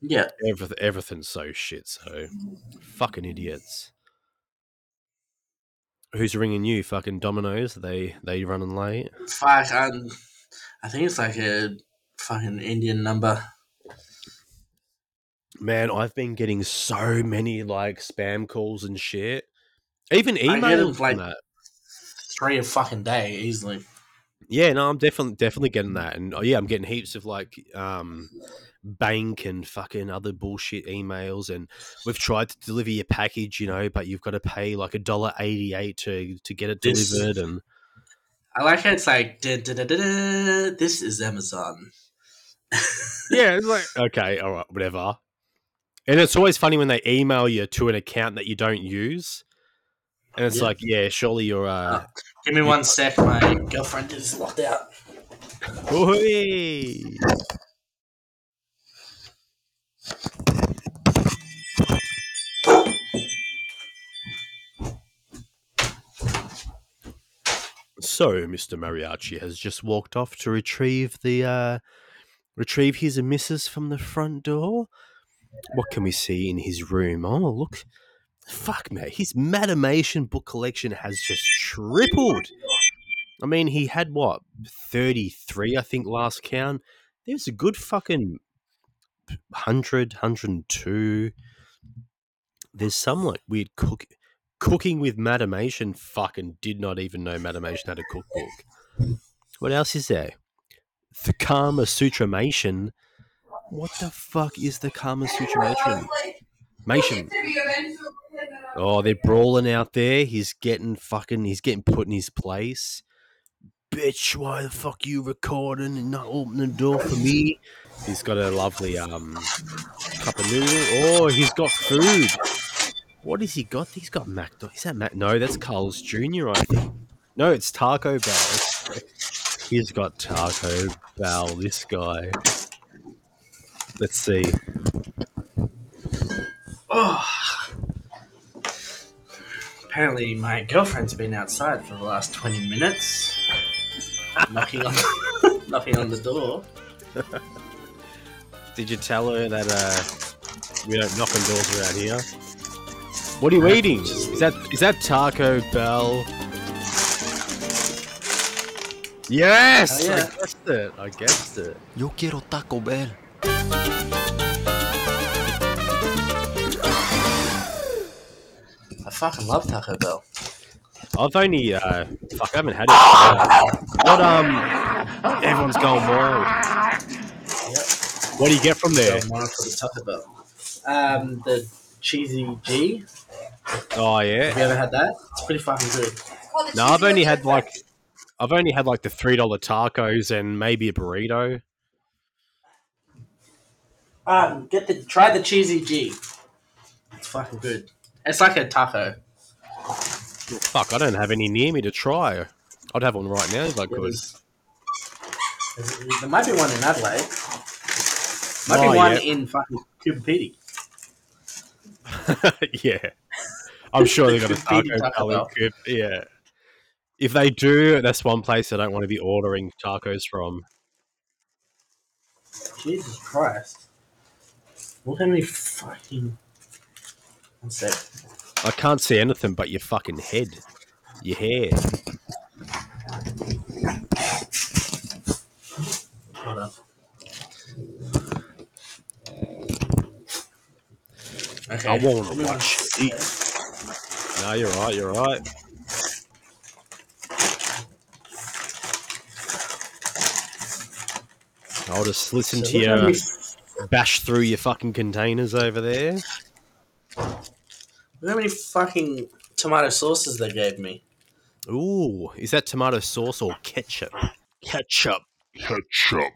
Yeah, Everything everything's so shit. So fucking idiots. Who's ringing you? Fucking Dominoes? They they running late? fuck. Um, I think it's like a fucking Indian number. Man, I've been getting so many like spam calls and shit. Even I get 'em, emails like- that. Three a fucking day easily. Yeah, no, I'm definitely definitely getting that, and oh, yeah, I'm getting heaps of like um bank and fucking other bullshit emails, and we've tried to deliver your package, you know, but you've got to pay like a dollar eighty eight to to get it This- delivered, and I like how it's like, "Da, da, da, da, da, this is Amazon. yeah, <laughs> it's like okay, all right, whatever. And it's always funny when they email you to an account that you don't use, and it's Yeah. like, yeah, surely you're uh, Give me one sec, my girlfriend is locked out. Oi! So, Mr. Mariachi has just walked off to retrieve the uh, retrieve his missus from the front door. What can we see in his room? Oh, look. Fuck, mate. His Madamation book collection has just tripled. I mean, he had what, 33, I think, last count. There's a good fucking 100, 102. There's some like weird cook cooking with Madamation. Fucking did not even know Madamation had a cookbook. What else is there? The Kama Sutramation. What the fuck is the Karma Sutramation? Mation. Oh, they're brawling out there. He's getting fucking. He's getting put in his place. Bitch, why the fuck you recording and not opening the door for me? He's got a lovely um cup of noodle. Oh, he's got food. What has he got? He's got McDonald's. Is that Mac? No, that's Carl's Jr. I think. No, it's Taco Bell. He's got Taco Bell. This guy. Let's see. Oh. Apparently, my girlfriend's been outside for the last 20 minutes. <laughs> knocking on <laughs> knocking on the door. Did you tell her that uh, we don't knock on doors around here? What are you eating? Is that is that Taco Bell? Yes, Oh, yeah. I guessed it. I guessed it. Yo quiero Taco Bell. Fucking love Taco Bell. I've only uh, fuck, I haven't had it. What um, everyone's going wild. What do you get from there? So for the Taco Bell. Um, the cheesy G. Oh yeah. Have you ever had that? It's pretty fucking good. No, I've only had like, I've only had like the three dollar tacos and maybe a burrito. Um, get the try the cheesy G. It's fucking good. It's like a taco. Fuck, I don't have any near me to try. I'd have one right now if I could. is- There might be one in Adelaide. Might Oh, be one yeah. in fucking Coober Pedy. <laughs> yeah, I'm sure they've got a taco Taco Bell. in Bell. Coop. Yeah, if they do, that's one place I don't want to be ordering tacos from. Jesus Christ. Look how many fucking. I can't see anything but your fucking head, your hair. Hold on. Okay. I want to watch eat. No, you're right. You're right. I'll just listen So to you bash through your fucking containers over there. Look how many fucking tomato sauces they gave me. Ooh, is that tomato sauce or ketchup? Ketchup. Ketchup.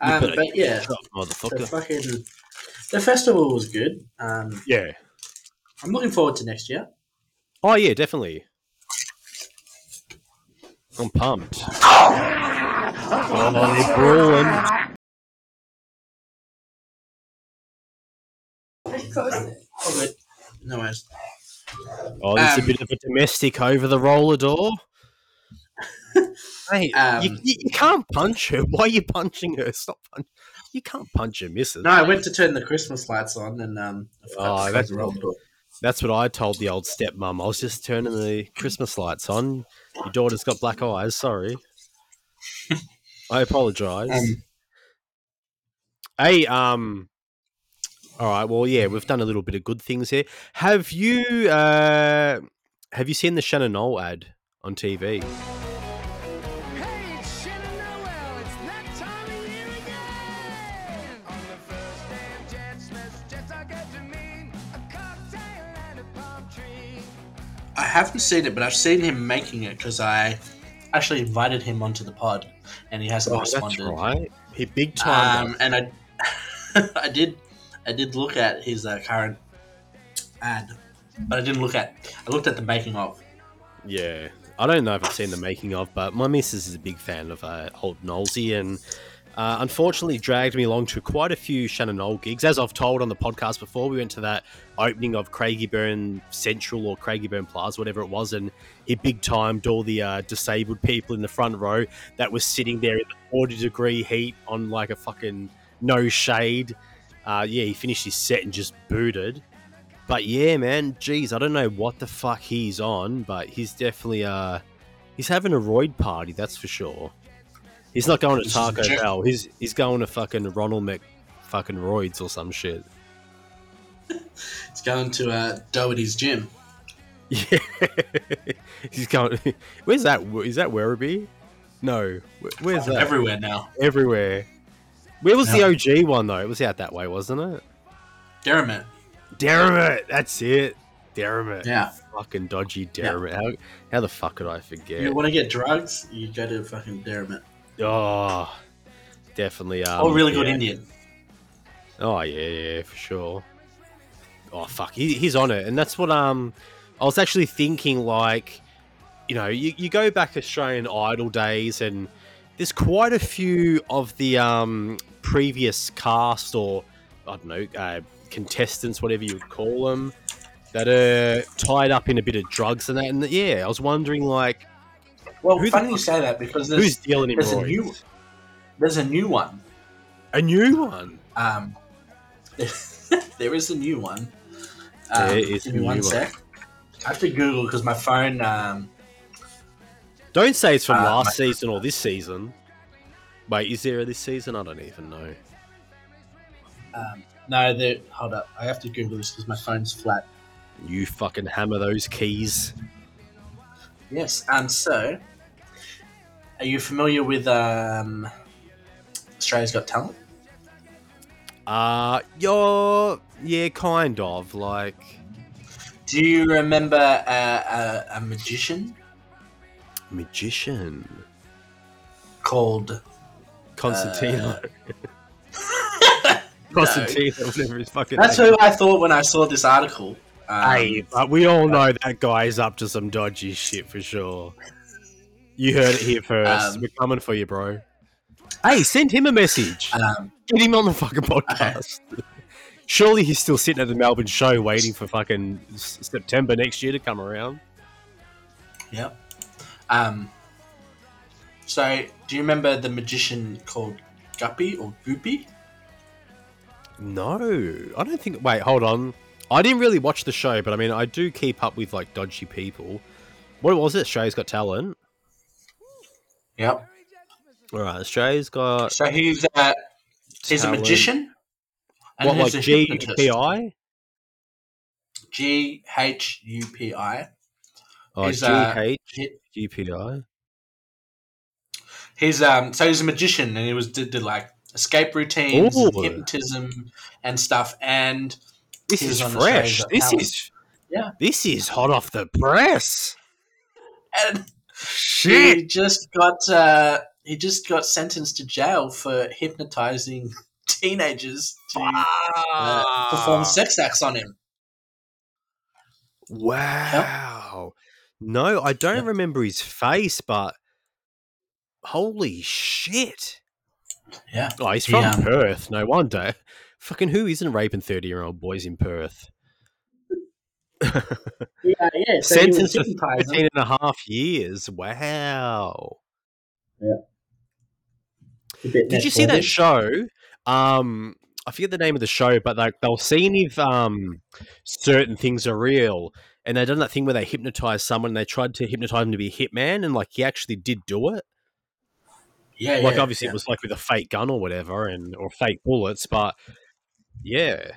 Um, but yeah, Ketchup, the motherfucker. fucking the festival was good. Um, Yeah. I'm looking forward to next year. Oh yeah, definitely. I'm pumped. Oh, they're brawling. Oh, good. No worries. Oh, there's Um, a bit of a domestic over the roller door. <laughs> hey, Um, you, you, can't punch her. <laughs> Why are you punching her? Stop punch. You can't punch her, missus. No, I went to turn the Christmas lights on and um. Oh, that's the roll door. That's what I told the old stepmom. I was just turning the Christmas lights on. Your daughter's got black eyes. Sorry. <laughs> I apologize. Um, hey, um, all right. Well, yeah, we've done a little bit of good things here. Have you, uh, have you seen the Shannon Noll ad on TV? Hey, it's Shannon Noll. It's that time of year again. On the first day of Jetsmas, Jetstar good to me. A cocktail and a palm tree. I haven't seen it, but I've seen him making it because I actually invited him onto the pod, and he hasn't Oh, that's responded. right. He big time. Um, and I, <laughs> I did, I did look at his uh, current ad, but I didn't look at. I looked at the making of. Yeah, I don't know if I've seen the making of, but my missus is a big fan of uh, old Knowlesy and uh, unfortunately dragged me along to quite a few Shannon Noll gigs. As I've told on the podcast before, we went to that opening of Craigieburn Central or Craigieburn Plaza, whatever it was, and he big timed all the uh, disabled people in the front row that was sitting there in the 40 degree heat on like a fucking no shade. Uh, yeah, he finished his set and just booted. But yeah, man, geez, I don't know what the fuck he's on, but he's definitely uh he's having a roid party, that's for sure. He's not going to Taco. Bell. He's he's going to fucking Ronald Mc fucking roids or some shit. <laughs> He's going to uh, Doherty's gym. <laughs> Yeah, he's going. <laughs> Where's that? Is that Werribee? No, Where- where's that? Everywhere now. Everywhere. Where was the OG one though? It was out that way, wasn't it? Derrimut. Derrimut. That's it. Derrimut. Yeah. Fucking dodgy Derrimut. How how the fuck could I forget? You want to get drugs? You go to fucking Derrimut. Oh, definitely. Um, oh, really good. Indian. Oh yeah, yeah, for sure. Oh fuck, he, he's on it, and that's what um, I was actually thinking. Like, you know, you, you go back Australian Idol days, and there's quite a few of the um previous cast or I don't know uh, contestants, whatever you would call them, that are tied up in a bit of drugs and that. And yeah, I was wondering like. Well, Who the funny you say that because Who's there's dealing in there's a new there's a new one. A new one. Um, <laughs> there is a new one. There Um, is give a new one. sec. I have to Google because my phone. Um, Don't say it's from Uh, last season or this season. Wait, is there a this season? I don't even know. um, no, the hold up. I have to Google this because my phone's flat. You fucking hammer those keys. Yes, and so, are you familiar with um, Australia's Got Talent? Uh, you're yeah, kind of like Do you remember a, a, a magician magician called? Constantino. Uh, <laughs> Constantino, whatever his fucking. That's name who I thought when I saw this article. Um, Hey, but we all know that guy's up to some dodgy shit for sure. You heard it here first. Um, We're coming for you, bro. Hey, send him a message. um, Get him on the fucking <laughs> podcast. Surely he's still sitting at the Melbourne show waiting for fucking September next year to come around. Yep. Um, so, do you remember the magician called Guppy or Goopy? No, I don't think. Wait, hold on. I didn't really watch the show, but I mean, I do keep up with like dodgy people. What was it? Australia's Got Talent. Yep. All right, Australia's got So he's uh, he's a magician. and what, like a G hypnotist. P I? G H U P I. Oh, He's, G uh, H he- G P I. He's um so he's a magician and he was did, did like escape routines, Ooh. hypnotism, and stuff. And This is was on Australia's fresh. This Talent. is Yeah. This is hot off the press. and Shit. he just got uh, he just got sentenced to jail for hypnotizing <laughs> teenagers to uh, Ah. perform sex acts on him. Wow. No, I don't Yep. remember his face, but holy shit. Yeah. Oh, he's He, from um, Perth. No wonder. Fucking who isn't raping 30 year old boys in Perth? <laughs> Yeah, yeah. So Sentenced to hypnotizing. 13 and a half years. Wow. Yeah. Did you see that show? Um, I forget the name of the show, but like they'll see if um certain things are real, and they done that thing where they hypnotized someone. and They tried to hypnotize him to be a hitman, and like he actually did do it. Yeah, like yeah, obviously yeah. it was like with a fake gun or whatever, and or fake bullets, but yeah.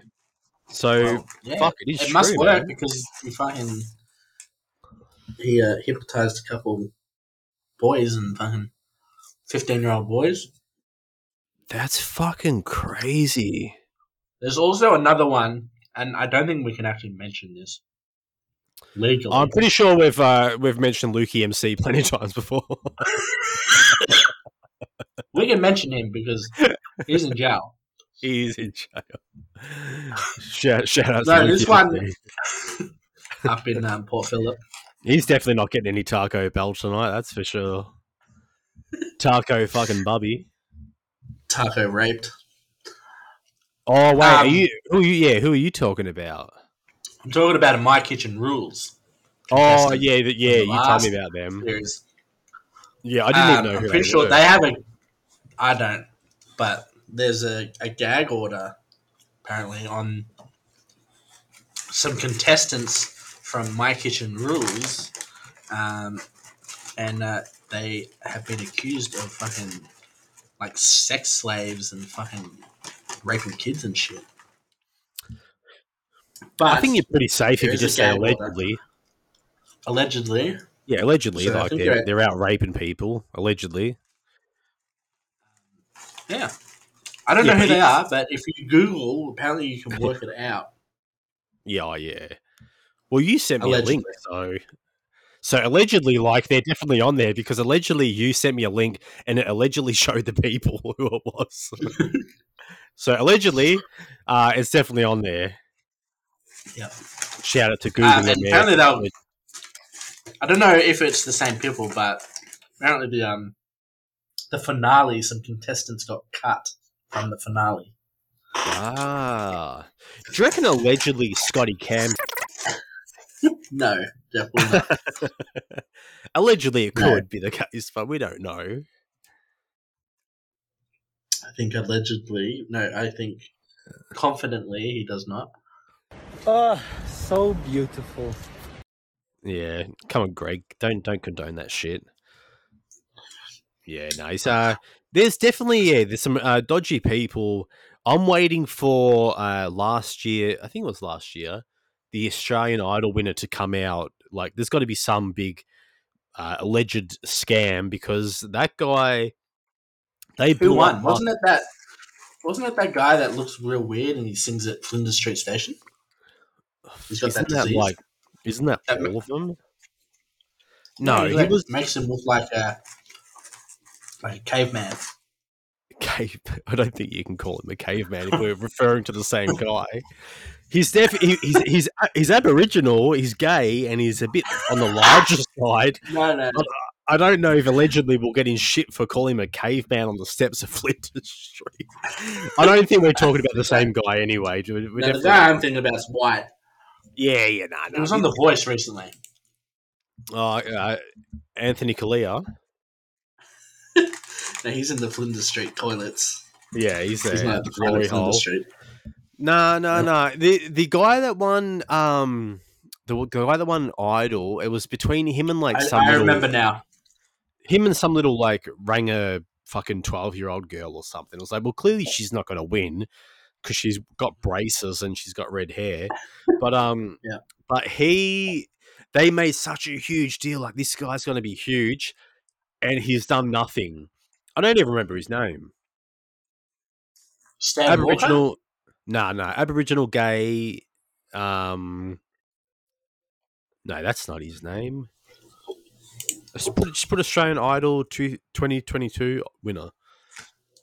So Well, yeah, fuck, it is it must true, work man. because he fucking he uh, hypnotized a couple boys and fucking fifteen year old boys. that's fucking crazy. There's also another one, and I don't think we can actually mention this legally. I'm pretty sure we've uh, we've mentioned Lukey MC plenty of times before. we can mention him because he's in jail. He's in jail. Shout, shout out No, to this Lukey one- up in um, Port Phillip. He's definitely not getting any taco bell tonight. That's for sure. Taco fucking bubby. Taco raped. Oh wait, are Um, you? Who? Are you, yeah, who are you talking about? I'm talking about My Kitchen Rules Oh yeah, yeah. You told me about them. series. Yeah, I didn't Um, even know I'm pretty they sure were. they have a. I don't, but there's a, a gag order apparently on some contestants from My Kitchen Rules, um, and uh, they have been accused of fucking like sex slaves and fucking raping kids and shit. But I think you're pretty safe if you just say allegedly. allegedly, Yeah, allegedly, So like they're they're out raping people. Allegedly. yeah. I don't Yeah, know who they are, but if you Google, apparently you can <laughs> work it out. Yeah, oh, yeah. Well, you sent me Allegedly. a link, so so allegedly, like they're definitely on there because allegedly you sent me a link and it allegedly <laughs> showed the people who it was. <laughs> so allegedly, uh, it's definitely on there. Yep. Shout out to Google. Um, and man. apparently they'll. I don't know if it's the same people, but apparently the um the finale, some contestants got cut from the finale. Ah, do you reckon allegedly Scotty Cam? <laughs> No, definitely not. <laughs> Allegedly, it No. could be the case, but we don't know. I think allegedly. No, I think confidently he does not. Oh, so beautiful. Yeah, come on, Greg. Don't don't condone that shit. Yeah, no. He's, uh, there's definitely yeah. There's some uh, dodgy people. I'm waiting for uh, last year. I think it was last year. The Australian Idol winner to come out. Like, there's got to be some big uh, alleged scam because that guy. They Who won? up- Wasn't it that? Wasn't it that guy that looks real weird and he sings at Flinders Street Station? <sighs> He's got Isn't that that like? Isn't that That- all of them? No, he was makes him look like a like a caveman. <laughs> cave. I don't think you can call him a caveman if we're referring to the same guy. He's def- he, he's he's he's Aboriginal. He's gay, and he's a bit on the larger <laughs> side. No, no. I don't know if allegedly we'll get in shit for calling him a caveman on the steps of <laughs> Flinders Street. I don't think we're talking about the same guy anyway. We're no the guy I'm thinking about is White. Yeah, yeah, nah, He nah. was on The Voice recently. Oh, uh, Anthony Callea. <laughs> No, he's in the Flinders Street toilets. Yeah, he's there. He's not at the glory hole. Flinders Street. No, no, no. The the guy that won um the guy that won Idol, it was between him and like I, some I little, remember now. him and some little like ranger fucking twelve year old girl or something. It was like, well, clearly she's not going to win because she's got braces and she's got red hair. <laughs> But um, Yeah. But he, they made such a huge deal. Like this guy's going to be huge, and he's done nothing. I don't even remember his name. Stan Walker? Aboriginal. No, no, Aboriginal gay. Um, no, that's not his name. Just put, just put Australian Idol two- 2022 winner.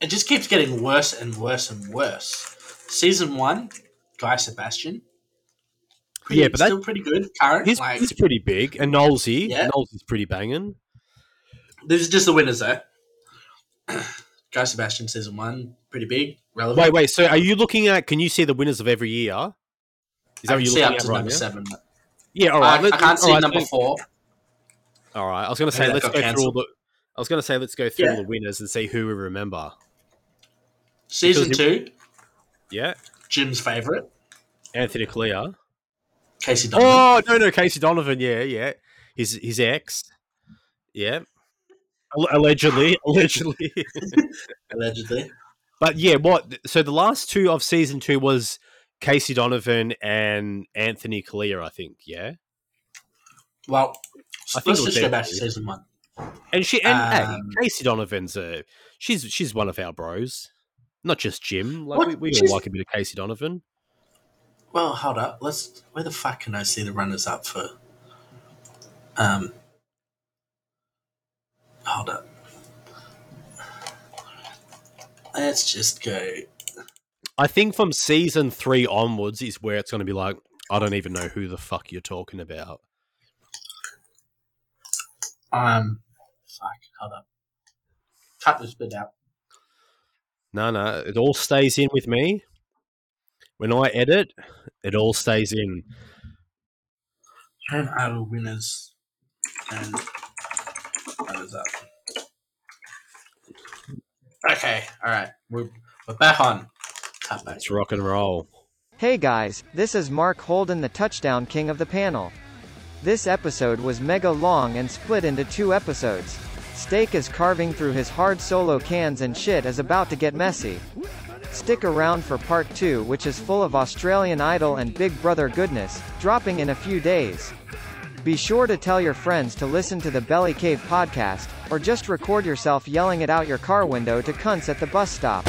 It just keeps getting worse and worse and worse. Season one, Guy Sebastian. Pretty, Yeah, but that- still pretty good. Current, He's, like he's pretty big, and Knowlesy. Yeah. Knowlesy's pretty banging. this is just the winners though. <clears throat> Guy Sebastian season one, pretty big, relevant. Wait, wait. So, are you looking at? Can you see the winners of every year? Is I that what you're see looking up at to right number now? seven. Yeah, all I, let- I can't see right, number four. All right, I was going to say let's go through all the. I was going to say let's go through Yeah. all the winners and see who we remember. Season Because two, Yeah, Jim's favorite, Anthony Callea. Casey Donovan. Oh no, no, Casey Donovan. Yeah, yeah. His his ex. Yeah. Allegedly, <laughs> allegedly. <laughs> allegedly. but yeah, what? So the last two of season two was Casey Donovan and Anthony Callea, I think. Yeah. Well, I think let's just go back to season one. And she and Um, hey, Casey Donovan's a she's she's one of our bros, not just Jim. Like What? we, we all like a bit of Casey Donovan. Well, hold up. Let's. Where the fuck can I see the runners up for? Um. Hold up. Let's just go. I think from season three onwards is where it's going to be like I don't even know who the fuck you're talking about. Um. Fuck. Hold up. Cut this bit out. No, no, it all stays in with me. When I edit, it all stays in. Turn Idol winners and runners up. Okay. All right. We're we're back on. Cut back. Let's rock and roll. Hey guys, this is Mark Holden, the touchdown king of the panel. This episode was mega long and split into two episodes. Steak is carving through his hard solo cans and shit is about to get messy. Stick around for part 2 which is full of Australian Idol and Big Brother goodness, dropping in a few days. Be sure to tell your friends to listen to the Belly Cave podcast, or just record yourself yelling it out your car window to cunts at the bus stop.